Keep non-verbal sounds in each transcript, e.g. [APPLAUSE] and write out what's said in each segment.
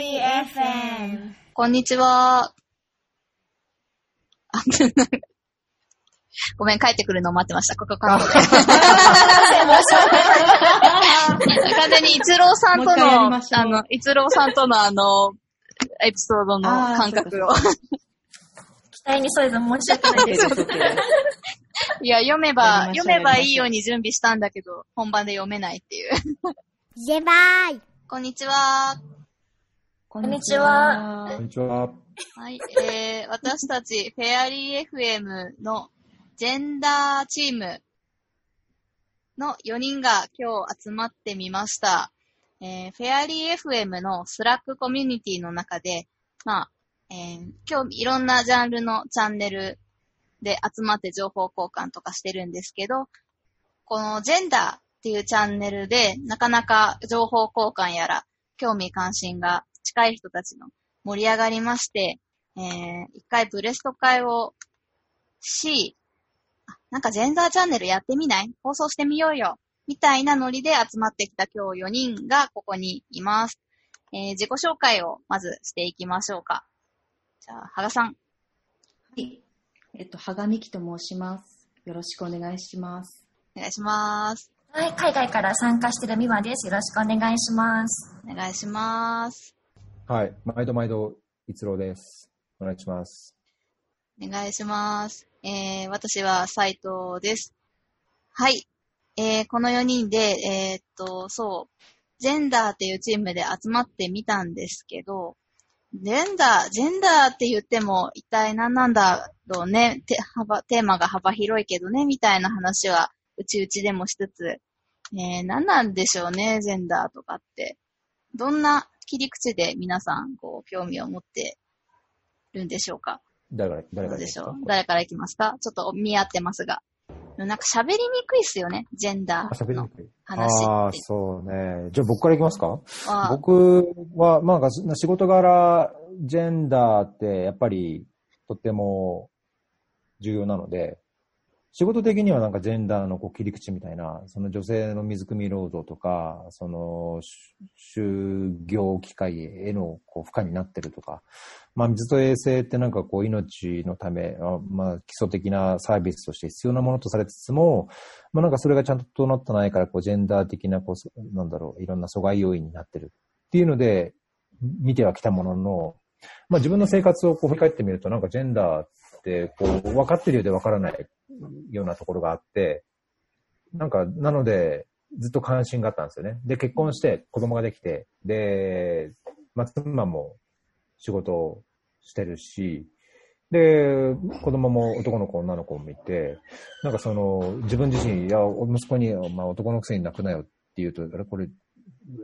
FM。こんにちは。あごめん、帰ってくるのを待ってました。ここカットで。完全に一郎さんとの、あの、一郎さんとのあの、エピソードの感覚を。期待に添えず申し訳ないです。[LAUGHS] いや、読めば、読めばいいように準備したんだけど、本番で読めないっていう。ジェバーイこんにちは。こんにちはこんにちは。はい、えー、私たち、フェアリー FM のジェンダーチームの4人が今日集まってみました。えー、フェアリー FM のスラックコミュニティの中で、まあ、えー、今日いろんなジャンルのチャンネルで集まって情報交換とかしてるんですけど、このジェンダーっていうチャンネルで、なかなか情報交換やら、興味関心が近い人たちの盛り上がりまして、えー、一回ブレスト会をし、あなんかジェンダーチャンネルやってみない？放送してみようよみたいなノリで集まってきた今日4人がここにいます。えー、自己紹介をまずしていきましょうか。じゃあ、羽賀さん。はい。えっと、はがみきと申します。よろしくお願いします。お願いします。はい、海外から参加してるみわです。よろしくお願いします。お願いします。はい。毎度毎度、逸郎です。お願いします。お願いします。えー、私は斉藤です。はい。えー、この4人で、えーっと、そう、ジェンダーっていうチームで集まってみたんですけど、ジェンダー、ジェンダーって言っても一体何なんだろうね、て幅テーマが幅広いけどね、みたいな話はうちうちでもしつつ、えー、何なんでしょうね、ジェンダーとかって。どんな切り口で皆さん、こう、興味を持ってるんでしょうか？誰から、誰からでしょう？誰から行きますか？ちょっと見合ってますが。なんか喋りにくいっすよね、ジェンダーのりにくい。話ああ。そうね。じゃあ僕からいきますか？は僕は、まあ、仕事柄、ジェンダーってやっぱりとっても重要なので、仕事的にはなんかジェンダーのこう切り口みたいな、その女性の水汲み労働とか、その就業機会へのこう負荷になってるとか、まあ水と衛生ってなんかこう命のため、まあ基礎的なサービスとして必要なものとされつつも、まあなんかそれがちゃんと整ってないから、こうジェンダー的なこう、なんだろう、いろんな阻害要因になってるっていうので、見てはきたものの、まあ自分の生活をこう振り返ってみると、なんかジェンダー、こう、分かってるようで分からないようなところがあって、なんか、なので、ずっと関心があったんですよね。で、結婚して子供ができて、で、まあ、妻も仕事をしてるし、で、子供も男の子、女の子もいて、なんかその、自分自身、いや、息子に、まあ、男のくせに泣くなよって言うと、あれ、これ、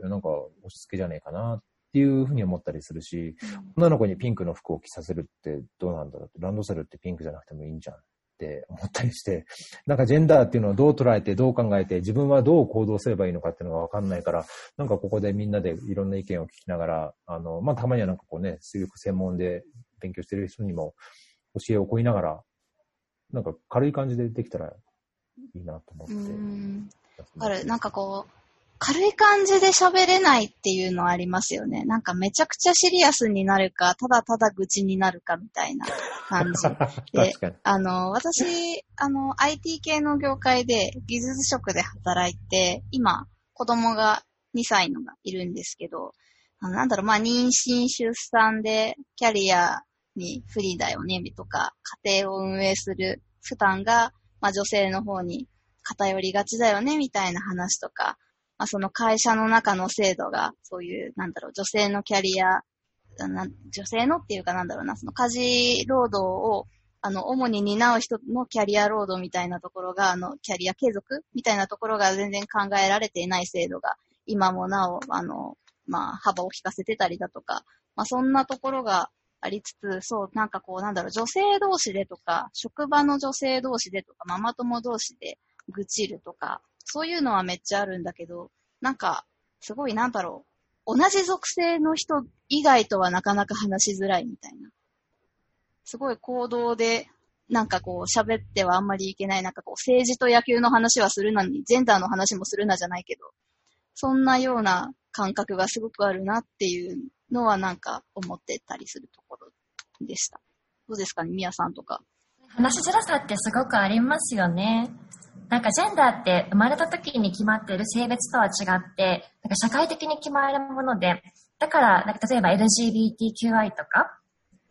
なんか押し付けじゃねえかなていうふうに思ったりするし、女の子にピンクの服を着させるってどうなんだろうって、ランドセルってピンクじゃなくてもいいんじゃんって思ったりして、[LAUGHS] なんかジェンダーっていうのをどう捉えて、どう考えて、自分はどう行動すればいいのかっていうのがわかんないから、なんかここでみんなでいろんな意見を聞きながら、あの、まあ、たまにはなんかこうね、水力専門で勉強してる人にも教えを請いながら、なんか軽い感じでできたらいいなと思って。ある、なんかこう、軽い感じで喋れないっていうのはありますよね。なんかめちゃくちゃシリアスになるか、ただただ愚痴になるかみたいな感じ。[LAUGHS] で。あの、私、あの、IT 系の業界で技術職で働いて、今、子供が2歳のがいるんですけど、あのなんだろう、まあ、妊娠、出産でキャリアに不利だよね、とか、家庭を運営する負担が、まあ、女性の方に偏りがちだよね、みたいな話とか、まあ、その会社の中の制度が、そういう、なんだろう、女性のキャリア、女性のっていうかなんだろうな、その家事労働を、あの、主に担う人のキャリア労働みたいなところが、あの、キャリア継続みたいなところが全然考えられていない制度が、今もなお、あの、まあ、幅を引かせてたりだとか、まあ、そんなところがありつつ、そう、なんかこう、なんだろう、女性同士でとか、職場の女性同士でとか、ママ友同士で愚痴るとか、そういうのはめっちゃあるんだけど、なんか、すごいなんだろう、同じ属性の人以外とはなかなか話しづらいみたいな。すごい行動で、なんかこう喋ってはあんまりいけない、なんかこう政治と野球の話はするなに、ジェンダーの話もするなじゃないけど、そんなような感覚がすごくあるなっていうのはなんか思ってたりするところでした。どうですかね、みやさんとか。話しづらさってすごくありますよね。なんかジェンダーって生まれた時に決まっている性別とは違って、なんか社会的に決まるもので、だから、なんか例えば LGBTQI とか、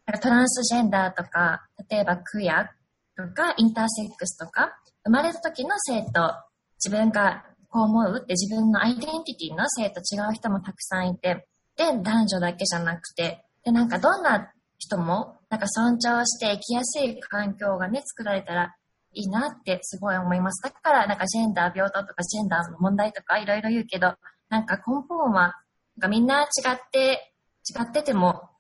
なんかトランスジェンダーとか、例えばクイアとかインターセックスとか、生まれた時の性と自分がこう思うって自分のアイデンティティの性と違う人もたくさんいて、で、男女だけじゃなくて、で、なんかどんな人も、なんか尊重して生きやすい環境がね、作られたらいいなってすごい思います。だから、なんかジェンダー平等とかジェンダーの問題とかいろいろ言うけど、なんか根本は、なんかみんな違って、違ってても、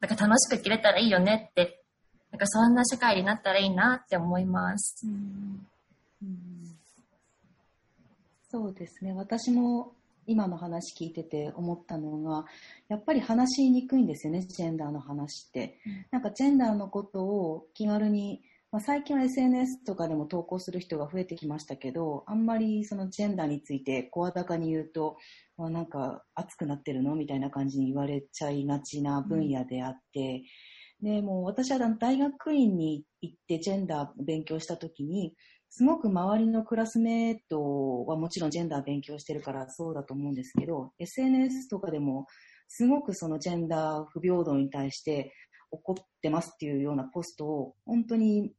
なんか楽しく生きれたらいいよねって、なんかそんな社会になったらいいなって思います。うんそうですね。私も今の話聞いてて思ったのが、やっぱり話しにくいんですよね、ジェンダーの話って。なんかジェンダーのことを気軽に、まあ、最近は SNS とかでも投稿する人が増えてきましたけど、あんまりそのジェンダーについて声高に言うと、あなんか熱くなってるの？みたいな感じに言われちゃいがちな分野であって、で、もう私は大学院に行ってジェンダー勉強したときに、すごく周りのクラスメートはもちろんジェンダー勉強してるからそうだと思うんですけど、SNS とかでもすごくそのジェンダー不平等に対して怒ってますっていうようなポストを本当に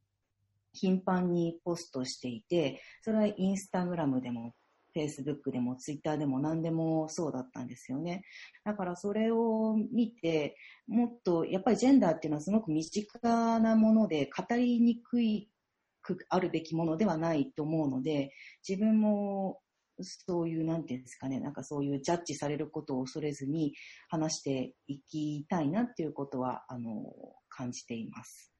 頻繁にポストしていて、それはインスタグラムでも、フェイスブックでも、ツイッターでも何でもそうだったんですよね。だからそれを見て、もっとやっぱりジェンダーっていうのはすごく身近なもので、語りにくいくあるべきものではないと思うので、自分もそういう、なんていうんですかね、なんかそういうジャッジされることを恐れずに話していきたいなっていうことは、あの、感じています。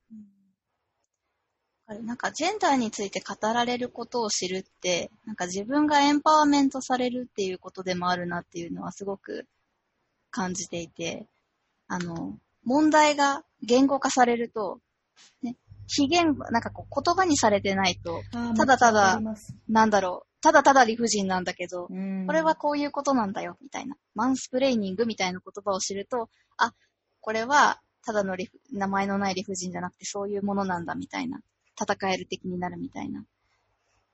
あれなんかジェンダーについて語られることを知るって、なんか自分がエンパワーメントされるっていうことでもあるなっていうのはすごく感じていて、あの、問題が言語化されると、ね、非言語、なんかこう言葉にされてないと、ただただなんだろう、ただただ理不尽なんだけど、これはこういうことなんだよ、みたいな。マンスプレーニングみたいな言葉を知ると、あ、これはただの名前のない理不尽じゃなくてそういうものなんだ、みたいな。戦える的になるみたいな。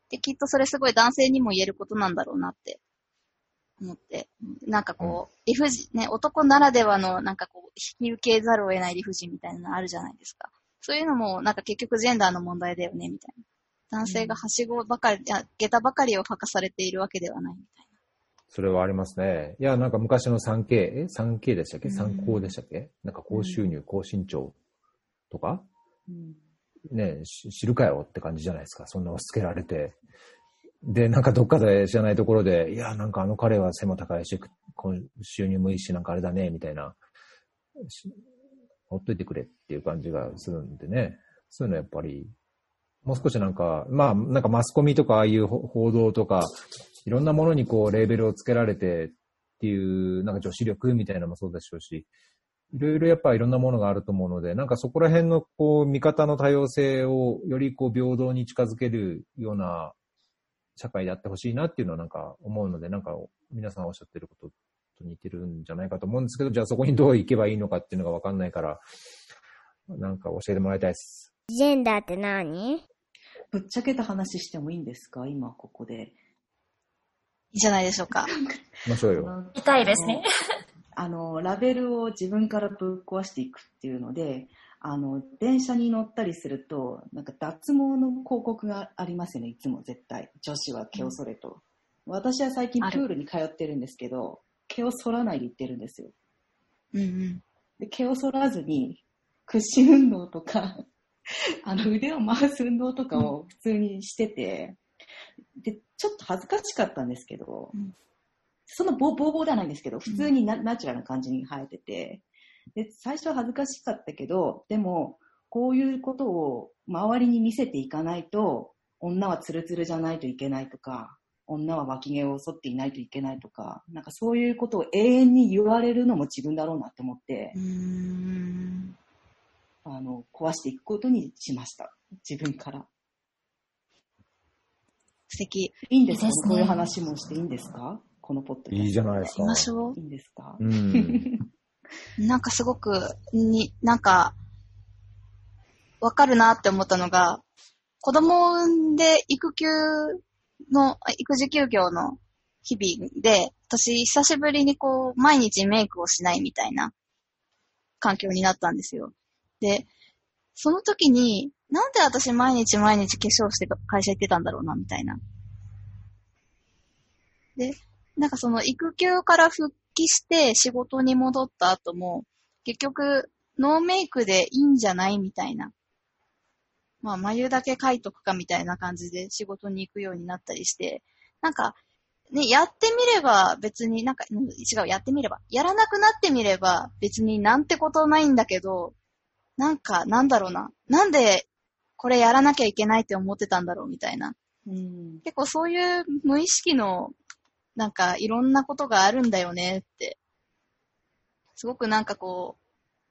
で、きっとそれすごい男性にも言えることなんだろうなって思って。なんかこう、理不尽、ね、男ならではのなんかこう、引き受けざるを得ない理不尽みたいなのあるじゃないですか。そういうのもなんか結局ジェンダーの問題だよね、みたいな。男性がはしごばかり、いや、下駄ばかりを履かされているわけではないみたいそれはありますね。いや、なんか昔の 3K、え ?3K でしたっけ？うん ?3 高でしたっけ？なんか高収入、高身長とか？うんねし知るかよって感じじゃないですか。そんな押し付けられて。で、なんかどっかで知らないところで、いや、なんかあの彼は背も高いし、収入もいいし、なんかあれだね、みたいな。ほっといてくれっていう感じがするんでね。そういうのやっぱり、もう少しなんか、まあ、なんかマスコミとかああいう報道とか、いろんなものにこうレーベルをつけられてっていう、なんか女子力みたいなのもそうでしょうし、いろいろやっぱいろんなものがあると思うので、なんかそこら辺のこう見方の多様性をよりこう平等に近づけるような社会であってほしいなっていうのはなんか思うので、なんか皆さんおっしゃってることと似てるんじゃないかと思うんですけど、じゃあそこにどう行けばいいのかっていうのがわかんないから、なんか教えてもらいたいです。ジェンダーって何？ぶっちゃけた話してもいいんですか？今ここで。な。いいじゃないでしょうか。行きましょうよ。痛いですね。あの、ラベルを自分からぶっ壊していくっていうので、あの、電車に乗ったりすると、なんか脱毛の広告がありますよね、いつも絶対。女子は毛を剃れと。私は最近プールに通ってるんですけど、毛を剃らないで行ってるんですよ。うんうん。で、毛を剃らずに、屈伸運動とか、[LAUGHS] あの、腕を回す運動とかを普通にしてて、で、ちょっと恥ずかしかったんですけど、うんそのボーボーボーではないんですけど、普通にナ,、ナチュラルな感じに生えてて、で、最初は恥ずかしかったけど、でも、こういうことを周りに見せていかないと、女はツルツルじゃないといけないとか、女は脇毛を剃っていないといけないとか、なんかそういうことを永遠に言われるのも自分だろうなって思って。あの、壊していくことにしました。自分から。素敵。いいんですか？ねこういう話もしていいんですか？このポッドいいじゃないですかやり。ましょうい。いんですか？うん。[LAUGHS] なんかすごく、に、なんか、わかるなって思ったのが、子供を産んで育休の、育児休業の日々で、私久しぶりにこう、毎日メイクをしないみたいな環境になったんですよ。で、その時に、なんで私毎日毎日化粧して会社行ってたんだろうな、みたいな。で、なんかその育休から復帰して仕事に戻った後も、結局、ノーメイクでいいんじゃないみたいな。まあ、眉だけ描いとくかみたいな感じで仕事に行くようになったりして、なんか、ね、やってみれば別になんか、うん違う、やってみれば。やらなくなってみれば別になんてことないんだけど、なんか、なんだろうな。なんでこれやらなきゃいけないって思ってたんだろうみたいな。うん。結構そういう無意識の、なんかいろんなことがあるんだよねって。すごくなんかこ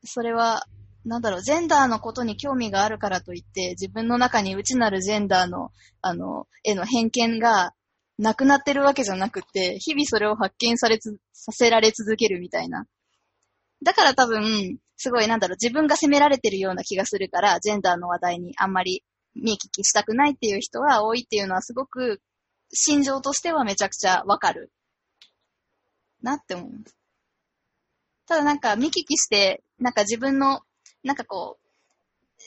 う、それは、なんだろう、ジェンダーのことに興味があるからといって、自分の中に内なるジェンダーの、あの、への偏見がなくなってるわけじゃなくて、日々それを発見されつ、させられ続けるみたいな。だから多分、すごいなんだろう、自分が責められてるような気がするから、ジェンダーの話題にあんまり見聞きしたくないっていう人は多いっていうのはすごく、心情としてはめちゃくちゃわかる。なって思います。ただなんか見聞きして、なんか自分の、なんかこ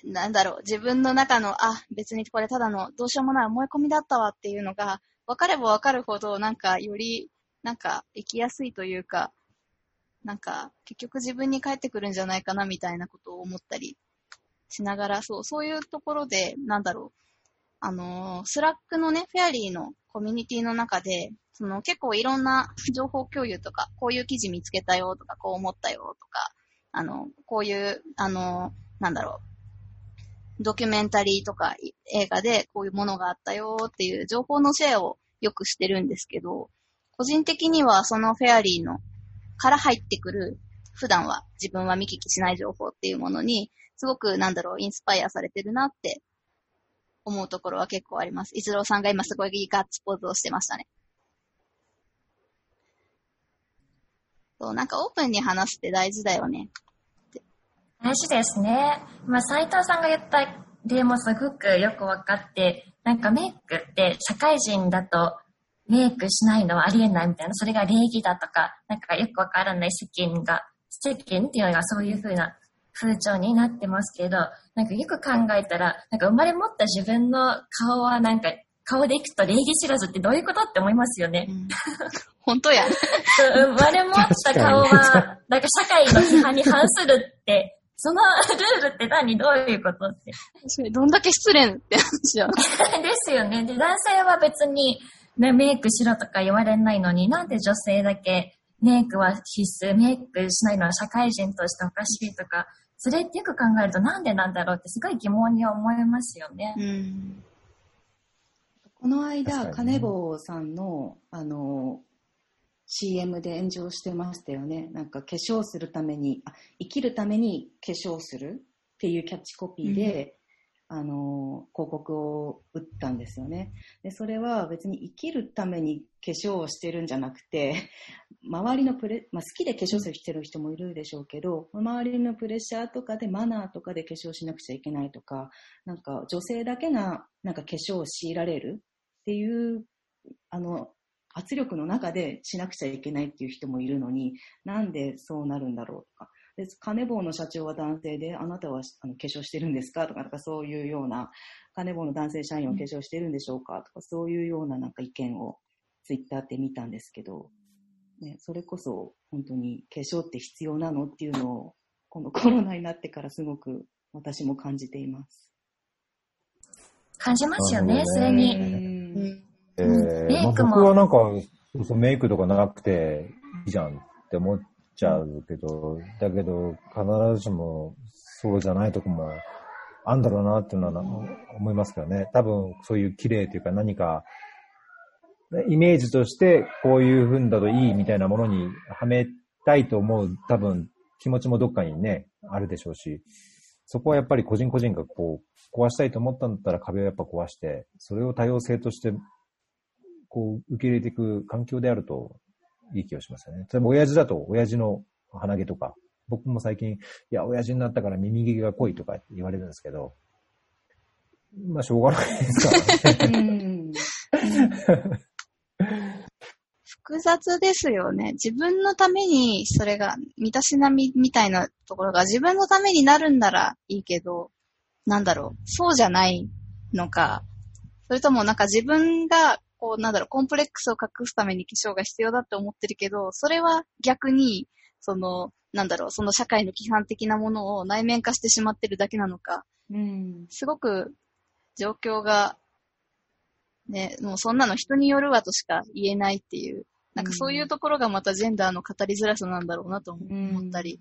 う、なんだろう、自分の中の、あ、別にこれただのどうしようもない思い込みだったわっていうのが、分かれば分かるほど、なんかより、なんか生きやすいというか、なんか結局自分に返ってくるんじゃないかなみたいなことを思ったりしながら、そう、そういうところで、なんだろう、あのスラックのね、フェアリーのコミュニティの中で、その結構いろんな情報共有とか、こういう記事見つけたよとか、こう思ったよとか、あの、こういう、あの、なんだろう、ドキュメンタリーとか映画でこういうものがあったよっていう情報のシェアをよくしてるんですけど、個人的にはそのフェアリーのから入ってくる、普段は自分は見聞きしない情報っていうものに、すごくなんだろう、インスパイアされてるなって思うところは結構あります。伊豆郎さんが今すごいガッツポーズをしてましたね。そう、なんかオープンに話すって大事だよね。大事ですね。まあ、斉藤さんが言った例もすごくよくわかって、なんかメイクって社会人だとメイクしないのはありえないみたいな、それが礼儀だとか、なんかよくわからない世間が、世間っていうのがそういう風な風潮になってますけど、なんかよく考えたら、なんか生まれ持った自分の顔はなんか、顔でいくと礼儀知らずってどういうことって思いますよね。本当や。そう生まれ持った顔は、なんか社会の批判に反するって、そのルールって何？どういうことって。どんだけ失礼って話や。[LAUGHS] ですよね。で、男性は別に、ね、メイクしろとか言われないのに、なんで女性だけメイクは必須、メイクしないのは社会人としておかしいとか、それってよく考えるとなんでなんだろうってすごい疑問に思いますよね。うん。この間、金坊さんの、あの、CM で炎上してましたよね。なんか化粧するために、あ生きるために化粧するっていうキャッチコピーで、あの、広告を打ったんですよね。で、それは別に生きるために化粧をしてるんじゃなくて、周りのプレ、まあ、好きで化粧するしてる人もいるでしょうけど、周りのプレッシャーとかでマナーとかで化粧しなくちゃいけないとか、なんか女性だけがなんか化粧を強いられるっていう、あの、圧力の中でしなくちゃいけないっていう人もいるのに、なんでそうなるんだろうとか。で、金棒の社長は男性で、あなたはあの化粧してるんですかとか、なんかそういうような、金棒の男性社員は化粧してるんでしょうかとか、そういうようななんか意見をツイッターって見たんですけど、ね、それこそ本当に化粧って必要なのっていうのを、このコロナになってからすごく私も感じています。感じますよね、それに。うん。えーまあ、イクも僕はなんか、そうそうメイクとかなくていいじゃんって思っちゃうけど、だけど、必ずしもそうじゃないとこもあんだろうなっていうのはな思いますけどね。多分、そういう綺麗というか何か、ねイメージとしてこういう風だといいみたいなものにはめたいと思う多分気持ちもどっかにね、あるでしょうし、そこはやっぱり個人個人がこう、壊したいと思ったんだったら壁をやっぱ壊して、それを多様性としてこう、受け入れていく環境であるといい気がしますよね。例えば親父だと、親父の鼻毛とか、僕も最近、いや、親父になったから耳毛が濃いとか言われるんですけど、まあ、しょうがないですからね。複雑ですよね。自分のために、それが、身だしなみみたいなところが自分のためになるんならいいけど、なんだろう、そうじゃないのか、それともなんか自分が、こう、なんだろう、コンプレックスを隠すために化粧が必要だって思ってるけど、それは逆に、その、なんだろう、その社会の規範的なものを内面化してしまってるだけなのか、うん。すごく状況が、ね、もうそんなの人によるわとしか言えないっていう、なんかそういうところがまたジェンダーの語りづらさなんだろうなと思ったり。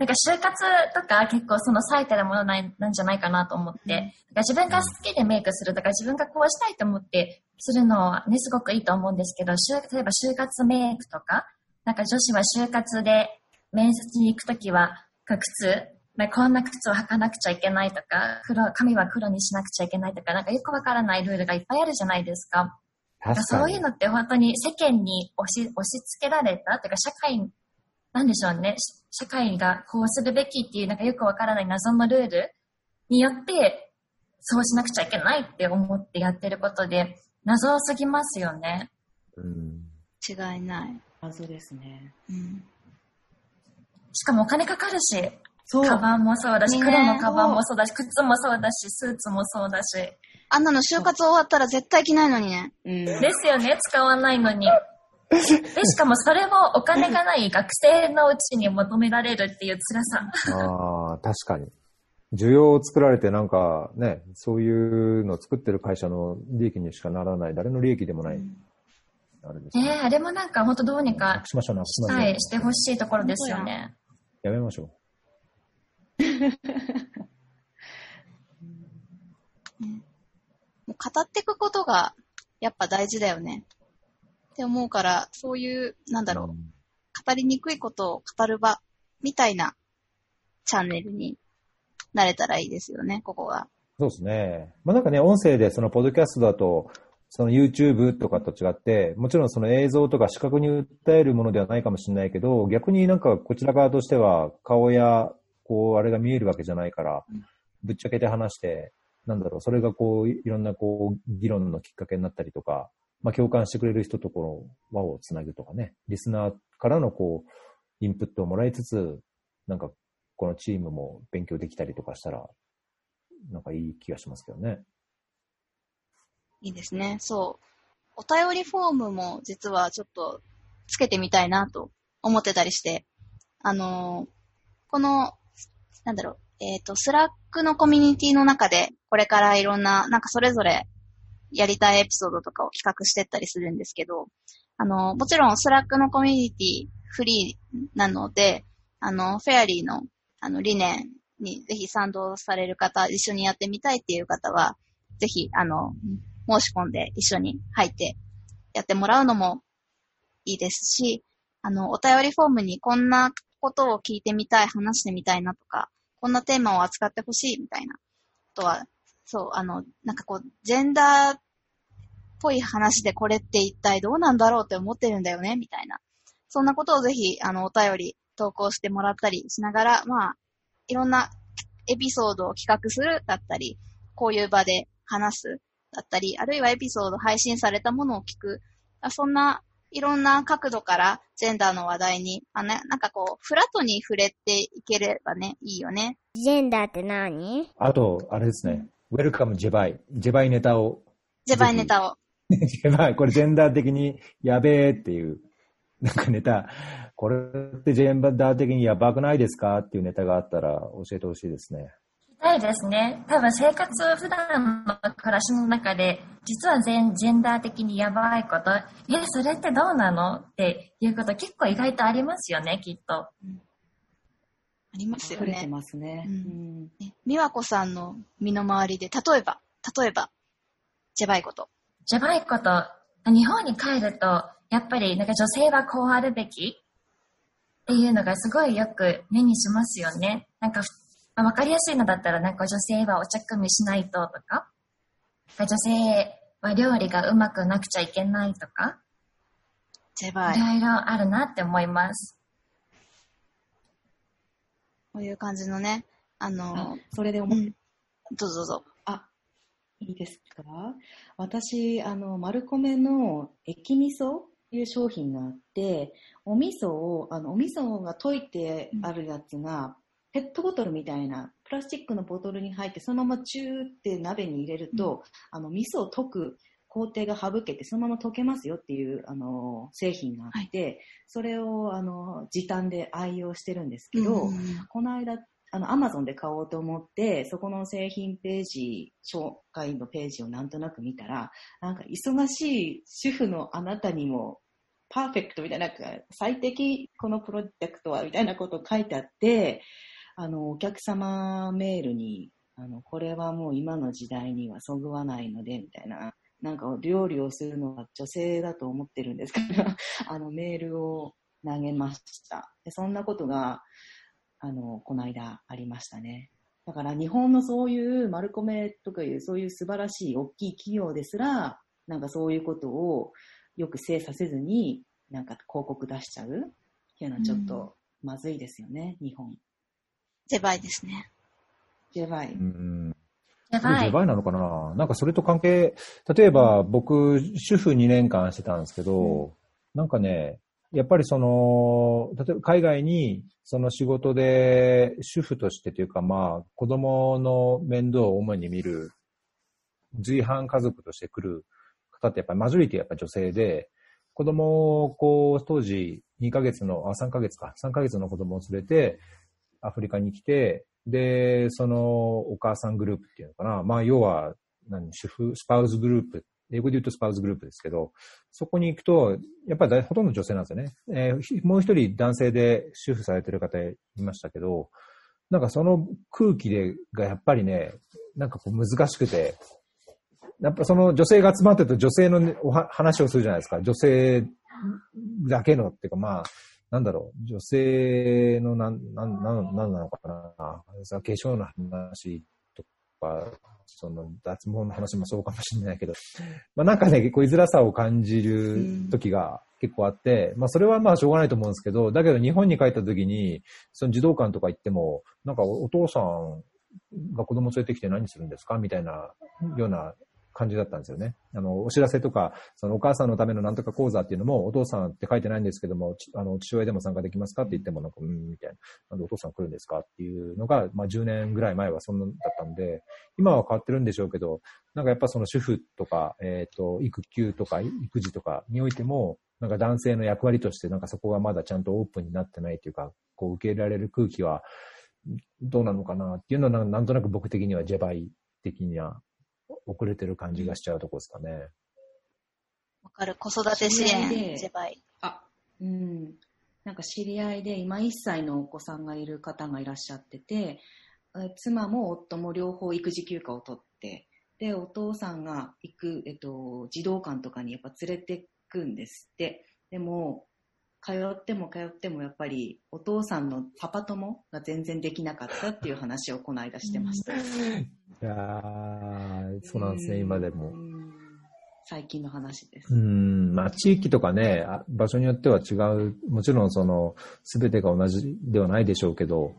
なんか就活とか結構その最たるものなんなんじゃないかなと思って、なんか自分が好きでメイクするとか自分がこうしたいと思ってするのはね、すごくいいと思うんですけど、就例えば就活メイクとか、なんか女子は就活で面接に行くときは、靴、まあこんな靴を履かなくちゃいけないとか、黒、髪は黒にしなくちゃいけないとか、なんかよくわからないルールがいっぱいあるじゃないですか。確かにそういう。のって本当に世間に押し押し付けられたというか社会、なんでしょうね。し社会がこうするべきっていうなんかよくわからない謎のルールによって、そうしなくちゃいけないって思ってやってることで、謎すぎますよね。うん違いない。謎ですね。うん。しかもお金かかるし、そう。カバンもそうだし、ね黒のカバンもそうだし、靴もそうだし、スーツもそうだし。あんなの就活終わったら絶対着ないのにね。うん。ですよね、使わないのに。で、しかもそれもお金がない学生のうちに求められるっていう辛さ。ああ、確かに。需要を作られてなんかね、そういうのを作ってる会社の利益にしかならない、誰の利益でもない、あれですねえ、あれもなんか本当どうにかしましょう、い、してほしいところですよね。やめましょ [LAUGHS] もう語っていくことがやっぱ大事だよね。って思うから、そういう、なんだろう、うん語りにくいことを語る場みたいなチャンネルになれたらいいですよね、ここが。そうですね。まあなんかね、音声でそのポッドキャストだと、その YouTube とかと違って、もちろんその映像とか視覚に訴えるものではないかもしれないけど、逆になんかこちら側としては顔や、こう、あれが見えるわけじゃないから、ぶっちゃけて話して、なんだろう、それがこう、いろんなこう、議論のきっかけになったりとか、まあ共感してくれる人とこの輪をつなぐとかね、リスナーからのこう、インプットをもらいつつ、なんかこのチームも勉強できたりとかしたら、なんかいい気がしますけどね。いいですね。そう。お便りフォームも実はちょっとつけてみたいなと思ってたりして、あのーこの、なんだろう、えっ、と、スラックのコミュニティの中で、これからいろんな、なんかそれぞれやりたいエピソードとかを企画してったりするんですけど、あの、もちろんスラックのコミュニティフリーなので、あの、フェアリーの、あの、理念にぜひ賛同される方、一緒にやってみたいっていう方は、ぜひ、あの、申し込んで一緒に入ってやってもらうのもいいですし、あの、お便りフォームにこんなことを聞いてみたい、話してみたいなとか、こんなテーマを扱ってほしいみたいなことは、そう、あの、なんかこう、ジェンダーっぽい話でこれって一体どうなんだろうって思ってるんだよね、みたいな。そんなことをぜひ、あの、お便り投稿してもらったりしながら、まあ、いろんなエピソードを企画するだったり、こういう場で話すだったり、あるいはエピソード配信されたものを聞く。あそんないろんな角度からジェンダーの話題に、あね、なんかこう、フラットに触れていければね、いいよね。ジェンダーって何？あと、あれですね。ウェルカムジェバイ。ジェバイネタを。ジェバイネタを。ジェバイ、これジェンダー的にやべえっていう、なんかネタ。これってジェンダー的にやばくないですかっていうネタがあったら教えてほしいですね。ないですね。多分生活、普段の暮らしの中で、実は全ジェンダー的にやばいこと、え、それってどうなの？っていうこと結構意外とありますよね、きっと。ありますよ溢れてね。ますね。ううん美和子さんの身の回りで、例えば、例えば、ジェバイこと。じゃないこと、日本に帰ると、やっぱりなんか女性はこうあるべき？っていうのがすごいよく目にしますよね。なんか、まあわかりやすいのだったら、なんか女性はお茶組みしないととか、女性は料理がうまくなくちゃいけないとか、ジェバイ。いろいろあるなって思います。こういう感じのね、ああの、それで思っうん。どうぞどうぞ。あ、いいですか？私、あの、マルコメの液味噌っていう商品があって、お味噌を、あの、お味噌が溶いてあるやつが、ペットボトルみたいな、プラスチックのボトルに入って、そのままチューって鍋に入れると、あの、味噌を溶く工程が省けて、そのまま溶けますよっていう、あの、製品があって、それを、あの、時短で愛用してるんですけど、うんこの間、あの、アマゾンで買おうと思って、そこの製品ページ、紹介のページをなんとなく見たら、なんか忙しい主婦のあなたにも、パーフェクトみたいな、なんか最適このプロジェクトは、みたいなことを書いてあって、あの、お客様メールに、あの、これはもう今の時代にはそぐわないので、みたいな、なんか料理をするのは女性だと思ってるんですから、[LAUGHS] あの、メールを投げました。でそんなことが、あの、この間ありましたね。だから日本のそういうマルコメとかいうそういう素晴らしい大きい企業ですら、なんかそういうことをよく精査せずに、なんか広告出しちゃうっていうのはちょっとまずいですよね、日本。ゼバイですね。やばい。うん。やばい。なのかな？なんかそれと関係、例えば僕、主婦2年間してたんですけど、なんかね、やっぱりその、例えば海外にその仕事で主婦としてというかまあ子供の面倒を主に見る随伴家族として来る方ってやっぱりマジョリティやっぱ女性で、子供をこう当時2ヶ月の、あ、3ヶ月か、3ヶ月の子供を連れてアフリカに来て、で、そのお母さんグループっていうのかな。まあ、要は、何、主婦、スパウズグループ。英語で言うとスパウズグループですけど、そこに行くと、やっぱりほとんど女性なんですよね。えーもう一人男性で主婦されてる方いましたけど、なんかその空気で、がやっぱりね、なんかこう難しくて、やっぱその女性が集まってると女性のね、お話をするじゃないですか。女性だけのっていうかまあ、なんだろう、女性のなん、なん、なん、なんなのかな。化粧の話とか、その脱毛の話もそうかもしれないけど、まあなんかね、結構居づらさを感じる時が結構あって、まあそれはまあしょうがないと思うんですけど、だけど日本に帰った時に、その児童館とか行っても、なんかお父さんが子供連れてきて何するんですか？みたいなような感じだったんですよね。あの、お知らせとか、そのお母さんのためのなんとか講座っていうのも、お父さんって書いてないんですけども、あの、父親でも参加できますかって言っても、なんか、うん、みたいな。なんでお父さん来るんですかっていうのが、まあ10年ぐらい前はそんなだったんで、今は変わってるんでしょうけど、なんかやっぱその主婦とか、えっ、と、育休とか育児とかにおいても、なんか男性の役割として、なんかそこがまだちゃんとオープンになってないっていうか、こう受け入れられる空気は、どうなのかなっていうのは、なんとなく僕的にはジェバイ的には遅れてる感じがしちゃうところですかね。わかる。子育て支援、でゼバイ。あ、うん。なんか知り合いで今1歳のお子さんがいる方がいらっしゃってて、え妻も夫も両方育児休暇を取って、で、お父さんが行く、えっと、児童館とかにやっぱ連れてくんですって。でも、通っても通ってもやっぱりお父さんのパパ友が全然できなかったっていう話をこの間してました。[LAUGHS] いやー、そうなんですね、今でもう。ん最近の話です。うん、まあ地域とかね、あ場所によっては違う、もちろんその、すべてが同じではないでしょうけど、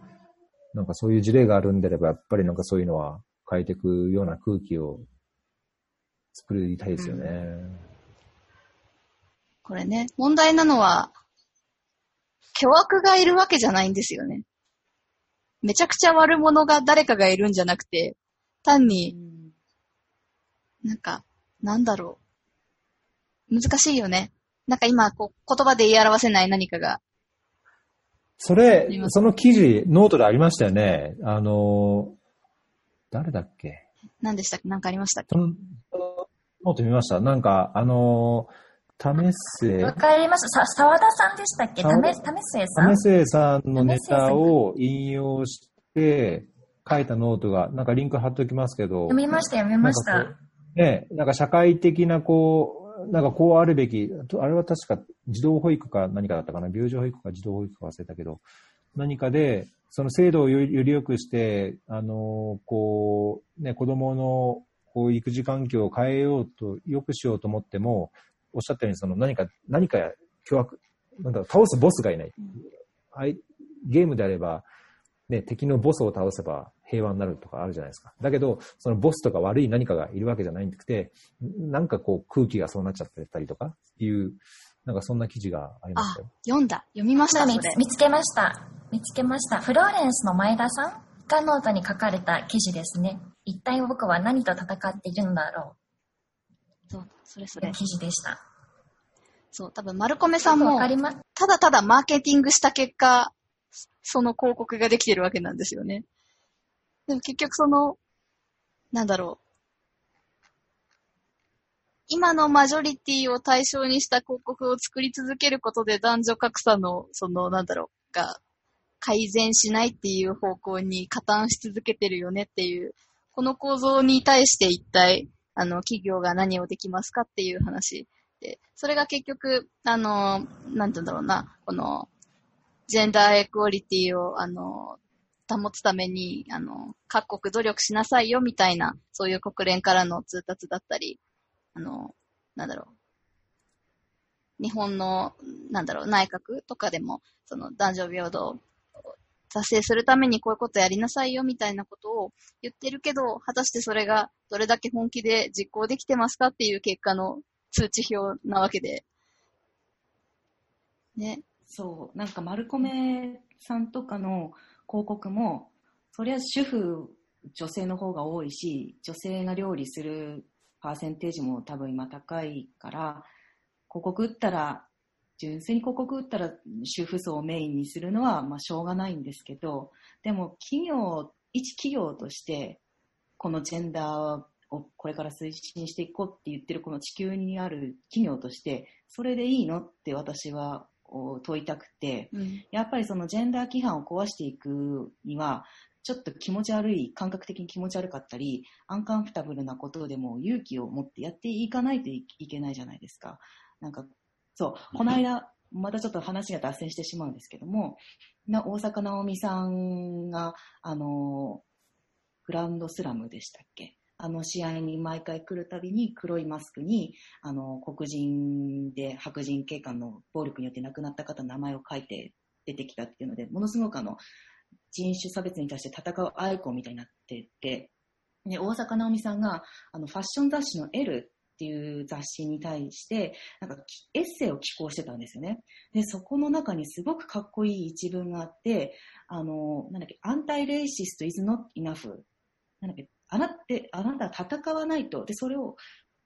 なんかそういう事例があるんであれば、やっぱりなんかそういうのは変えていくような空気を作りたいですよね。これね、問題なのは、巨悪がいるわけじゃないんですよね。めちゃくちゃ悪者が誰かがいるんじゃなくて、単うにんなんか、なんだろう。難しいよね。なんか今、こう、言葉で言い表せない何かが。それその記事、ノートでありましたよね。あの、誰だっけ？何でしたっけ？なんかありましたっけ？ノート見ました？なんか、あの、為末、わかりました。さ、沢田さんでしたっけ？沢ため、ためせいさん為末さんのネタを引用して書いたノートが、なんかリンク貼っておきますけど、読みました、読みましたね、なんか社会的なこう、なんかこうあるべき、とあれは確か児童保育か何かだったかな、病児保育か児童保育か忘れたけど、何かで、その制度をより良くして、あの、こう、ね、子供のこう育児環境を変えようと、良くしようと思っても、おっしゃったように、その何か、何か凶悪、なんだろう倒すボスがいない。あいゲームであれば、ね、敵のボスを倒せば平和になるとかあるじゃないですか。だけど、そのボスとか悪い何かがいるわけじゃないんくて、なんかこう空気がそうなっちゃってたりとかっていう、なんかそんな記事がありまあしたよ。、読んだ。読みました、見それ。つ見つけました。見つけました。フローレンスの前田さんがノートに書かれた記事ですね。一体僕は何と戦っているんだろそう、それそうれ。記事でした。そう、多分、丸米さんもわ、かりますただただマーケティングした結果、その広告ができてるわけなんですよね。でも結局その、なんだろう。今のマジョリティを対象にした広告を作り続けることで男女格差の、その、なんだろう、が改善しないっていう方向に加担し続けてるよねっていう、この構造に対して一体、あの、企業が何をできますかっていう話で、それが結局、あの、なんて言うんだろうな、この、ジェンダーエクオリティを、あの、保つために、あの、各国努力しなさいよみたいな、そういう国連からの通達だったり、あの、なんだろう。日本の、なんだろう、内閣とかでも、その男女平等を達成するためにこういうことやりなさいよみたいなことを言ってるけど、果たしてそれがどれだけ本気で実行できてますかっていう結果の通知表なわけで。ね。そう、なんか丸米さんとかの広告も、そりゃ主婦、女性の方が多いし、女性が料理するパーセンテージも多分今高いから、広告打ったら、純粋に広告打ったら主婦層をメインにするのは、まあしょうがないんですけど、でも企業、一企業として、このジェンダーをこれから推進していこうって言ってるこの地球にある企業として、それでいいのって私は問いたくて、うん。やっぱりそのジェンダー規範を壊していくには、ちょっと気持ち悪い、感覚的に気持ち悪かったり、アンカンフタブルなことでも勇気を持ってやっていかないといいけないじゃないですか。なんか、そう、この間、またちょっと話が脱線してしまうんですけども、な大坂なおみさんが、あの、グランドスラムでしたっけ？あの試合に毎回来るたびに黒いマスクに、あの、黒人で白人警官の暴力によって亡くなった方の名前を書いて出てきたっていうので、ものすごくあの、人種差別に対して戦うアイコンみたいになってて、で、大坂なおみさんが、あの、ファッション雑誌の L っていう雑誌に対して、なんかエッセイを寄稿してたんですよね。で、そこの中にすごくかっこいい一文があって、あの、なんだっけ、アンタイレイシスト is not enough。なんだっけ、あなた、あなた戦わないと。で、それを、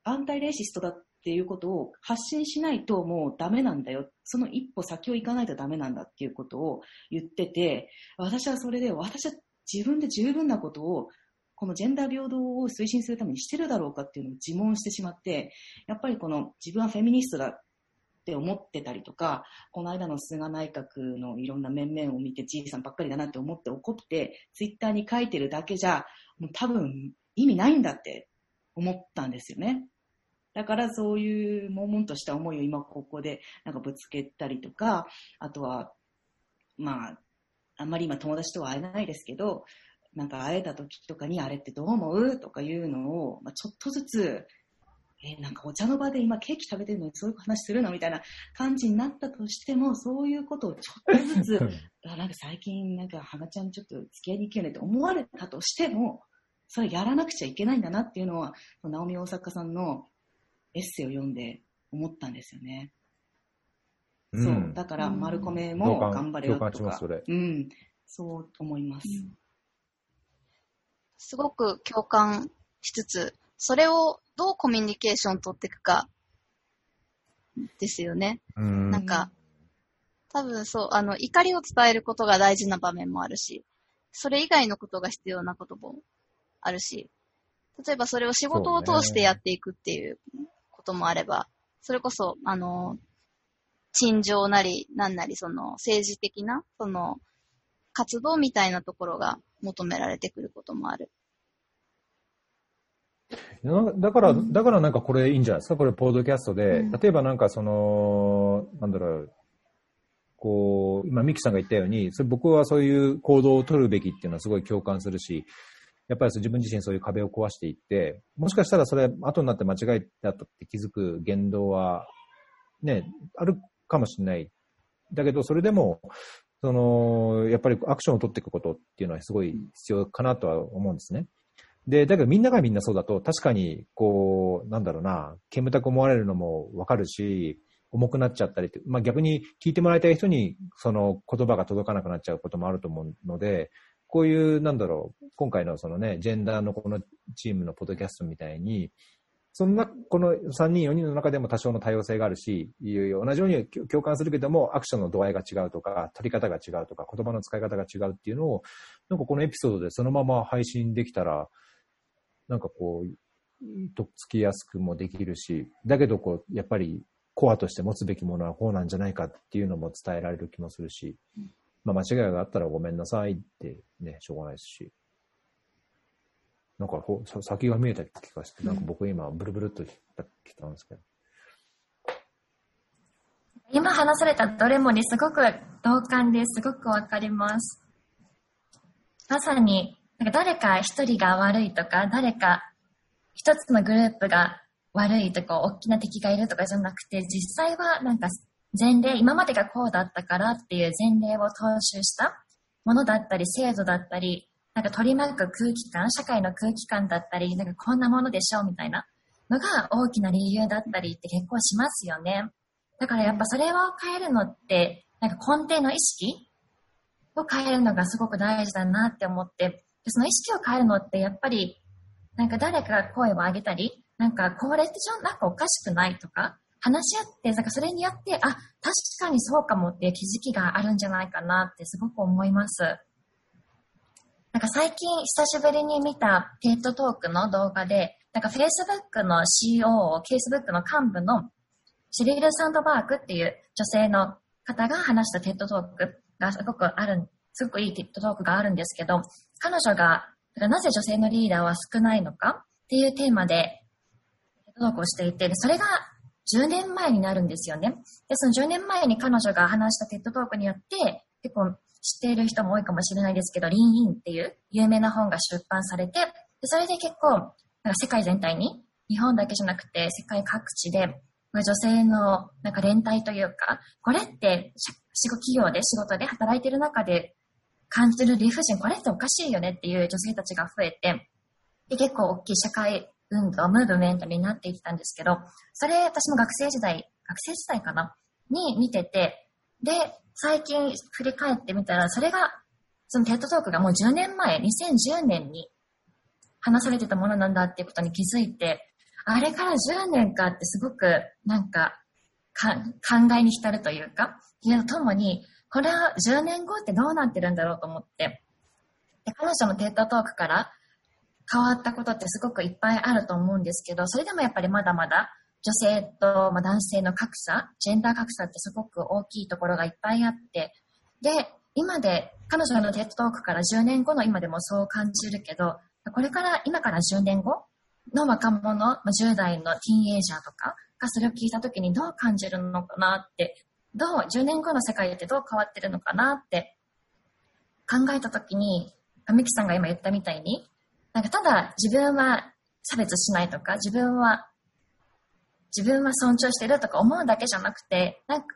アンタイレイシストだっていうことを発信しないともうダメなんだよ。その一歩先を行かないとダメなんだっていうことを言ってて、私はそれで、私は自分で十分なことを、このジェンダー平等を推進するためにしてるだろうかっていうのを自問してしまって、やっぱりこの自分はフェミニストだって思ってたりとか、この間の菅内閣のいろんな面々を見て、じいさんばっかりだなって思って怒って、ツイッターに書いてるだけじゃ、もう多分意味ないんだって思ったんですよね。だからそういう悶々とした思いを今ここでなんかぶつけたりとか、あとは、まあ、あんまり今友達とは会えないですけど、なんか会えた時とかにあれってどう思う？とかいうのを、まあ、ちょっとずつ、えーなんかお茶の場で今ケーキ食べてるのにそういう話するのみたいな感じになったとしても、そういうことをちょっとずつ、あなんか最近なんか花ちゃんちょっと付き合いに行くよねって思われたとしても、それやらなくちゃいけないんだなっていうのは、直美大阪さんのエッセイを読んで思ったんですよね。そう。だから、うん丸米共も感頑張れよとか共感します、そ。れ。うん。そう思います。すごく共感しつつ、それをどうコミュニケーション取っていくか、ですよね。うんなんか、多分そう、あの、怒りを伝えることが大事な場面もあるし、それ以外のことが必要なこともあるし、例えばそれを仕事を通してやっていくっていうこともあれば、それこそ、あの、陳情なり、なんなり、その、政治的な、その、活動みたいなところが求められてくることもある。だから、だからなんかこれいいんじゃないですか？これ、ポッドキャストで。うん例えばなんかその、なんだろう、こう、今、ミキさんが言ったように、それ僕はそういう行動を取るべきっていうのはすごい共感するし、やっぱり自分自身そういう壁を壊していって、もしかしたらそれ後になって間違いだったって気づく言動は、ね、あるかもしれない。だけど、それでも、その、やっぱりアクションを取っていくことっていうのはすごい必要かなとは思うんですね。で、だけどみんながみんなそうだと、確かに、こう、なんだろうな、煙たく思われるのもわかるし、重くなっちゃったりって、まあ逆に聞いてもらいたい人に、その言葉が届かなくなっちゃうこともあると思うので、こういう、なんだろう、今回のそのね、ジェンダーのこのチームのポッドキャストみたいに、そんな、この3人、4人の中でも多少の多様性があるし、同じように共感するけども、アクションの度合いが違うとか、取り方が違うとか、言葉の使い方が違うっていうのを、なんかこのエピソードでそのまま配信できたら、なんかこう、とっつきやすくもできるし、だけどこう、やっぱりコアとして持つべきものはこうなんじゃないかっていうのも伝えられる気もするし、まあ間違いがあったらごめんなさいってね、しょうがないですし。なんかほ先が見えた気がして、なんか僕今ブルブルっときたんですけど。今話されたどれもにすごく同感ですごくわかります。まさに、なんか誰か一人が悪いとか、誰か一つのグループが悪いとか、大きな敵がいるとかじゃなくて、実際はなんか前例、今までがこうだったからっていう前例を踏襲したものだったり、制度だったり、なんか取り巻く空気感、社会の空気感だったり、なんかこんなものでしょうみたいなのが大きな理由だったりって結構しますよね。だからやっぱそれを変えるのって、なんか根底の意識を変えるのがすごく大事だなって思って、その意識を変えるのってやっぱり、なんか誰かが声を上げたり、なんかこれってちょなんかおかしくないとか、話し合って、なんかそれによって、あ、確かにそうかもっていう気づきがあるんじゃないかなってすごく思います。なんか最近久しぶりに見た TED トークの動画で、なんか Facebook の CEO、Facebook の幹部のシェリル・サンドバーグっていう女性の方が話した TED トークがすごくある、すごくいい TED トークがあるんですけど、彼女がなぜ女性のリーダーは少ないのか？っていうテーマでTED トークをしていて、それが10年前になるんですよね。で、その10年前に彼女が話した TED トークによって、結構知っている人も多いかもしれないですけど、 Lean In っていう有名な本が出版されて、でそれで結構、なんか世界全体に、日本だけじゃなくて世界各地で、女性のなんか連帯というか、これって企業で仕事で働いてる中で感じる理不尽、これっておかしいよねっていう女性たちが増えて、で結構大きい社会運動、ムーブメントになっていったんですけど、それ私も学生時代、学生時代かな？に見てて、で、最近振り返ってみたら、それが、そのテッドトークがもう10年前、2010年に話されてたものなんだっていうことに気づいて、あれから10年かってすごくなんかか考えに浸るというか、ともに、これは10年後ってどうなってるんだろうと思って、で彼女の TED トークから変わったことってすごくいっぱいあると思うんですけど、それでもやっぱりまだまだ女性と、男性の格差、ジェンダー格差ってすごく大きいところがいっぱいあって、で、今で、彼女の TED トークから10年後の今でもそう感じるけど、これから、今から10年後の若者、10代のティーンエイジャーとかがそれを聞いた時にどう感じるのかなって、どう、10年後の世界ってどう変わってるのかなって考えた時に、ミキさんが今言ったみたいに、なんかただ自分は差別しないとか、自分は自分は尊重してるとか思うだけじゃなくて、なんか、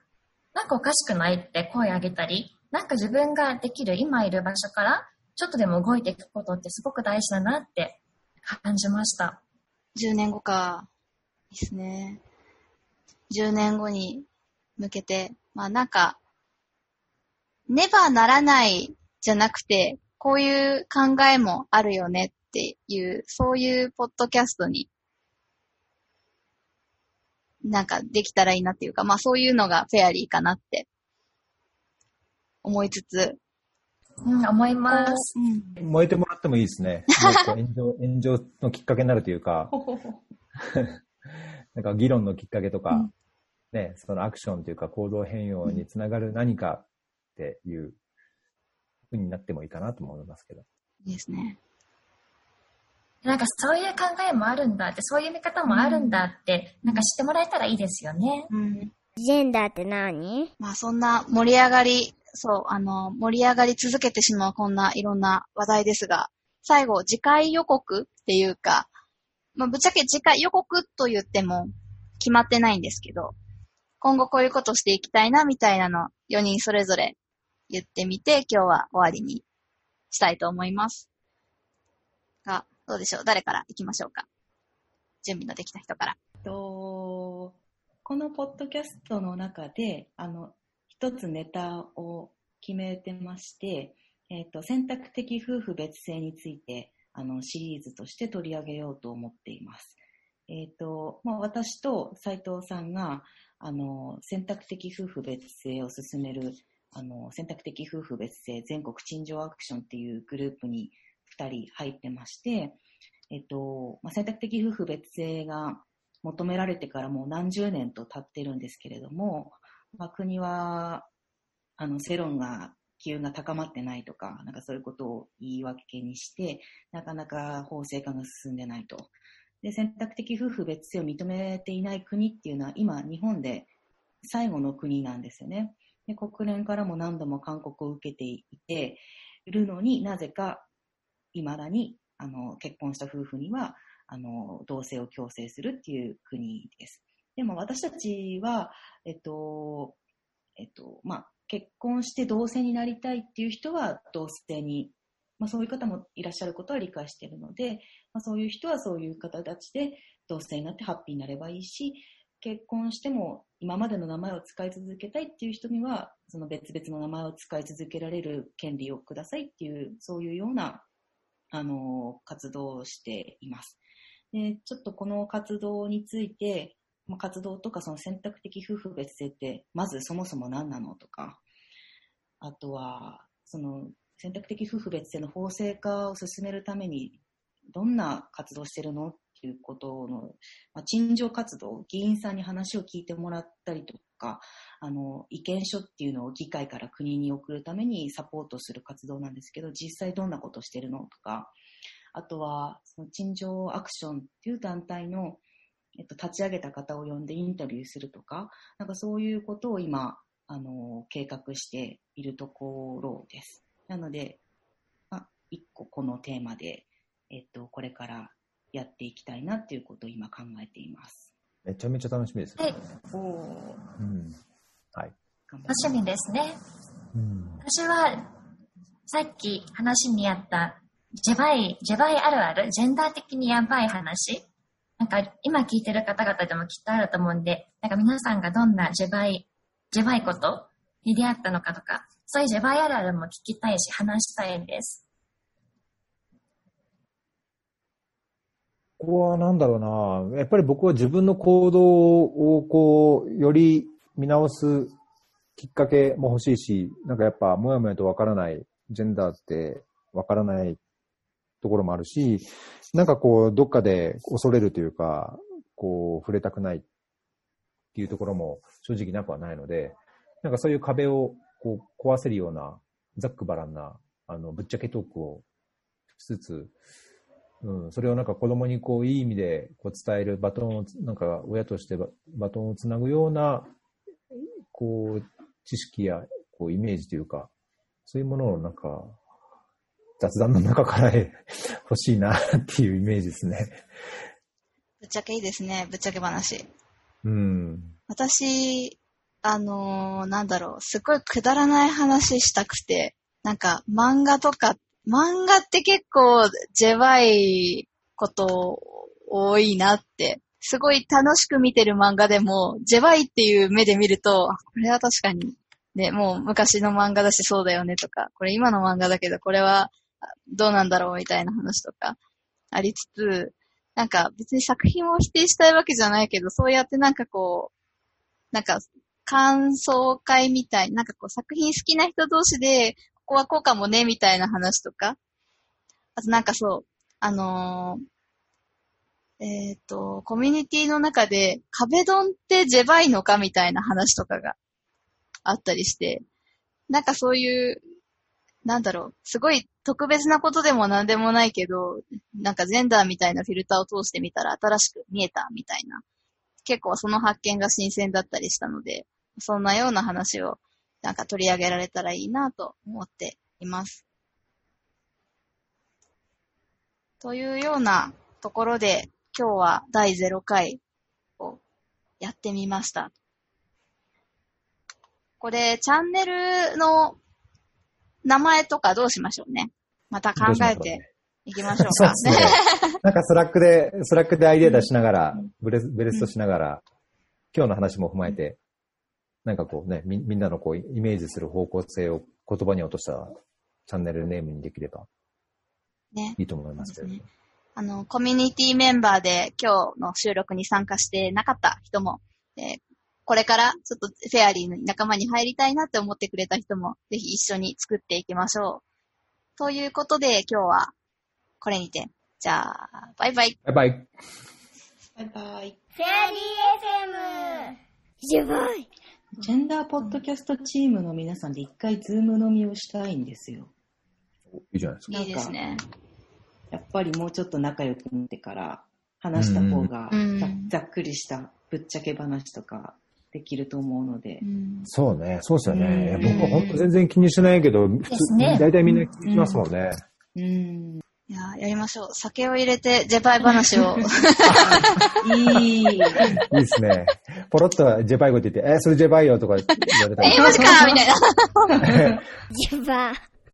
なんかおかしくないって声上げたり、なんか自分ができる今いる場所からちょっとでも動いていくことってすごく大事だなって感じました。10年後か。いいっすね。10年後に向けて、まあなんか、ねばならないじゃなくて、こういう考えもあるよねっていう、そういうポッドキャストになんかできたらいいなっていうか、まあそういうのがフェアリーかなって思いつつ。うん、思います。うん、燃えてもらってもいいですね。[LAUGHS] 炎上、炎上のきっかけになるというか、[LAUGHS] なんか議論のきっかけとか、うん、ね、そのアクションというか行動変容につながる何かっていうふうになってもいいかなと思いますけど。いいですね。なんかそういう考えもあるんだって、そういう見方もあるんだって、うん、なんか知ってもらえたらいいですよね。うん。ジェンダーって何？まあそんな盛り上がり、そう、あの、盛り上がり続けてしまうこんないろんな話題ですが、最後、次回予告っていうか、まあぶっちゃけ次回予告と言っても決まってないんですけど、今後こういうことしていきたいなみたいなの4人それぞれ言ってみて、今日は終わりにしたいと思います。が、どうでしょう？誰から行きましょうか？準備のできた人から。とこのポッドキャストの中であの一つネタを決めてまして、えっと選択的夫婦別姓についてあのシリーズとして取り上げようと思っています。えっとまあ、私と斉藤さんがあの選択的夫婦別姓を進めるあの選択的夫婦別姓全国陳情アクションっていうグループに2人入ってまして、えっとまあ、選択的夫婦別姓が求められてからもう何十年と経ってるんですけれども、まあ、国はあの世論が機運が高まってないとか、なんかそういうことを言い訳にして、なかなか法制化が進んでないと。で、選択的夫婦別姓を認めていない国っていうのは今日本で最後の国なんですよね。で国連からも何度も勧告を受けていているのになぜか未だにあの結婚した夫婦にはあの同性を強制するっていう国です。でも私たちは、えっと、えっと、まあ、結婚して同性になりたいっていう人は同性に、まあそういう方もいらっしゃることは理解しているので、まあそういう人はそういう形で同性になってハッピーになればいいし、結婚しても今までの名前を使い続けたいっていう人には、その別々の名前を使い続けられる権利をくださいっていう、そういうような、あの、活動をしています。で、ちょっとこの活動について、まあ、活動とかその選択的夫婦別姓って、まずそもそも何なのとか、あとは、その選択的夫婦別姓の法制化を進めるために、どんな活動してるの？っていうことの、まあ、陳情活動、議員さんに話を聞いてもらったりとか、あの、意見書っていうのを議会から国に送るためにサポートする活動なんですけど、実際どんなことしてるの？とか、あとは、その陳情アクションっていう団体の、えっと、立ち上げた方を呼んでインタビューするとか、なんかそういうことを今、あの、計画しているところです。なので、まあ、一個このテーマで、えっと、これからやっていきたいなっていうことを今考えています。めちゃめちゃ楽しみです。はい。おお、うん。はい。楽しみですね。うん。私は、さっき話にあった、ジェバイ、ジェバイあるある、ジェンダー的にやばい話。なんか、今聞いてる方々でもきっとあると思うんで、なんか皆さんがどんなジェバイ、ジェバイことに出会ったのかとか、そういうジェバイあるあるも聞きたいし、話したいんです。ここはなんだろうな。やっぱり僕は自分の行動をこう、より見直すきっかけも欲しいし、なんかやっぱもやもやとわからない、ジェンダーってわからないところもあるし、なんかこう、どっかで恐れるというか、こう、触れたくないっていうところも正直なくはないので、なんかそういう壁をこう壊せるような、ざっくばらんな、あの、ぶっちゃけトークをしつつ、うん、それをなんか子供にこういい意味でこう伝えるバトンをつ、なんか親としてババトンをつなぐような、こう、知識やこうイメージというか、そういうものをなんか、雑談の中から欲しいなっていうイメージですね。ぶっちゃけいいですね。ぶっちゃけ話。うん。私、あのーなんだろう、すごいくだらない話したくて、なんか漫画とか、漫画って結構ジェバいこと多いなって、すごい楽しく見てる漫画でも、ジェバいっていう目で見ると、これは確かに、ね、もう昔の漫画だしそうだよねとか、これ今の漫画だけど、これはどうなんだろうみたいな話とかありつつ、なんか別に作品を否定したいわけじゃないけど、そうやってなんかこう、なんか感想会みたい、なんかこう作品好きな人同士で、ここはこうかもね、みたいな話とか。あとなんかそう、あのーえっ、と、コミュニティの中で壁ドンってジェバいのかみたいな話とかがあったりして、なんかそういう、なんだろう、すごい特別なことでもなんでもないけど、なんかジェンダーみたいなフィルターを通してみたら新しく見えたみたいな。結構その発見が新鮮だったりしたので、そんなような話をなんか取り上げられたらいいなと思っています。というようなところで、今日は第0回をやってみました。これ、チャンネルの名前とかどうしましょうね。また考えていきましょうか。そうね。[LAUGHS] なんか Slack で、 Slack でアイデア出しながら、ブレス、ブレストしながら、今日の話も踏まえて、なんかこうね、みみんなのこう、イメージする方向性を言葉に落としたチャンネルネームにできればね。いいと思いますけど、そうですあの、コミュニティメンバーで今日の収録に参加してなかった人も、えーこれからちょっとフェアリーの仲間に入りたいなって思ってくれた人も、ぜひ一緒に作っていきましょう。ということで今日はこれにて。じゃあ、バイバイ。バイバイ。バイバイ。フェアリー FM! ジュバイジェンダーポッドキャストチームの皆さんで一回ズーム飲みをしたいんですよ。いいじゃないですか。いいですね。やっぱりもうちょっと仲良くなってから話した方がうんざざっくりしたぶっちゃけ話とかできると思うのでう。んそうね、そうですよね。僕は本当全然気にしてないけど、普通ね大体みんな気にしますもんね。うん。いや、やりましょう。酒を入れて、ジェパイ話を。[LAUGHS] いい。いいですね。ポロッとジェパイ語って言って、えーそれジェパイよとか言われたえら。[LAUGHS] ー、マジかみたいな。[LAUGHS] ジュバイ